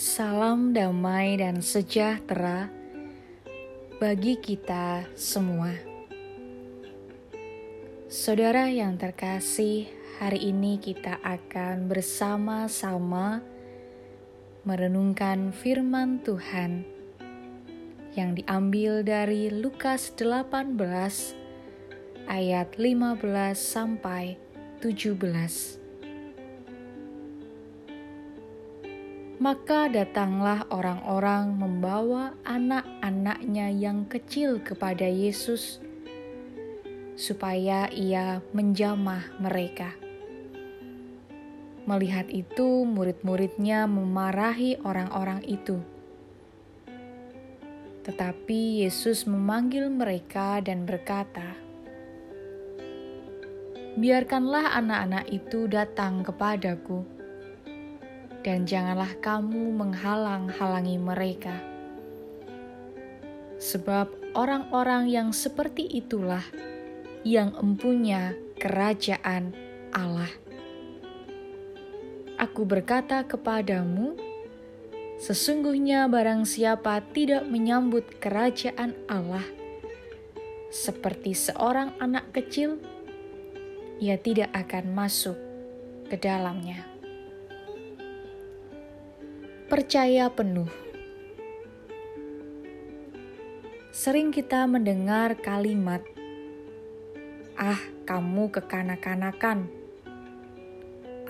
Salam damai dan sejahtera bagi kita semua. Saudara yang terkasih, hari ini kita akan bersama-sama merenungkan firman Tuhan yang diambil dari Lukas 18 ayat 15 sampai 17. Maka datanglah orang-orang membawa anak-anaknya yang kecil kepada Yesus, supaya Ia menjamah mereka. Melihat itu, murid-muridnya memarahi orang-orang itu. Tetapi Yesus memanggil mereka dan berkata, "Biarkanlah anak-anak itu datang kepadaku." Dan janganlah kamu menghalang-halangi mereka. Sebab orang-orang yang seperti itulah yang empunya kerajaan Allah. Aku berkata kepadamu, sesungguhnya barang siapa tidak menyambut kerajaan Allah seperti seorang anak kecil, ia tidak akan masuk ke dalamnya percaya penuh. Sering kita mendengar kalimat, "Ah, kamu kekanak-kanakan,"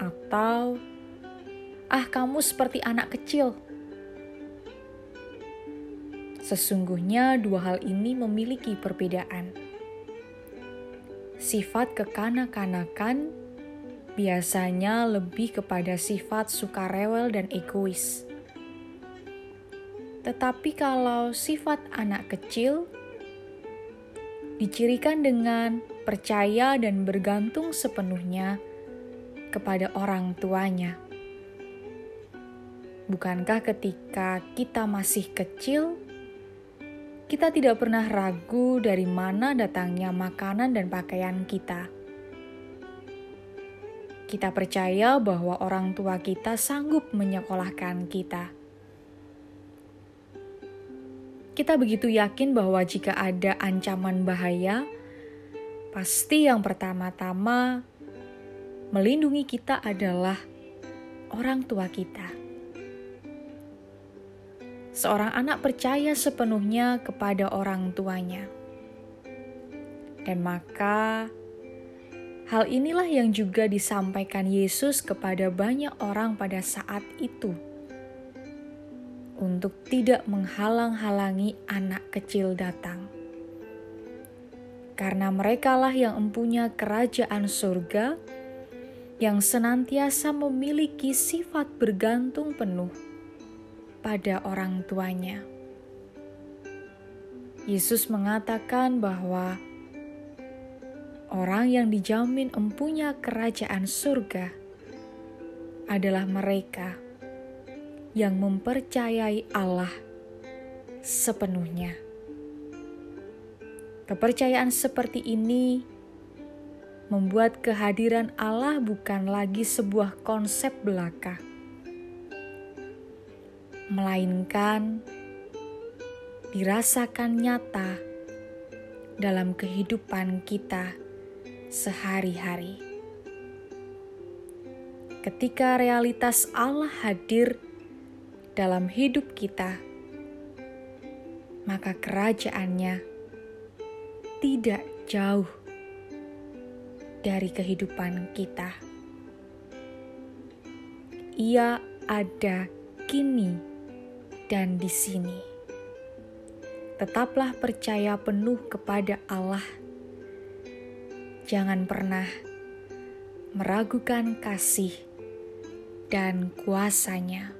atau "Ah, kamu seperti anak kecil." Sesungguhnya, dua hal ini memiliki perbedaan. Sifat kekanak-kanakan biasanya lebih kepada sifat sukarewel dan egois tetapi kalau sifat anak kecil dicirikan dengan percaya dan bergantung sepenuhnya kepada orang tuanya. Bukankah ketika kita masih kecil, kita tidak pernah ragu dari mana datangnya makanan dan pakaian kita? Kita percaya bahwa orang tua kita sanggup menyekolahkan kita kita begitu yakin bahwa jika ada ancaman bahaya, pasti yang pertama-tama melindungi kita adalah orang tua kita. Seorang anak percaya sepenuhnya kepada orang tuanya, dan maka hal inilah yang juga disampaikan Yesus kepada banyak orang pada saat itu untuk tidak menghalang-halangi anak kecil datang. Karena merekalah yang empunya kerajaan surga yang senantiasa memiliki sifat bergantung penuh pada orang tuanya. Yesus mengatakan bahwa orang yang dijamin empunya kerajaan surga adalah mereka yang mempercayai Allah sepenuhnya. Kepercayaan seperti ini membuat kehadiran Allah bukan lagi sebuah konsep belaka, melainkan dirasakan nyata dalam kehidupan kita sehari-hari. Ketika realitas Allah hadir dalam hidup kita, maka kerajaannya tidak jauh dari kehidupan kita. Ia ada kini dan di sini. Tetaplah percaya penuh kepada Allah. Jangan pernah meragukan kasih dan kuasanya.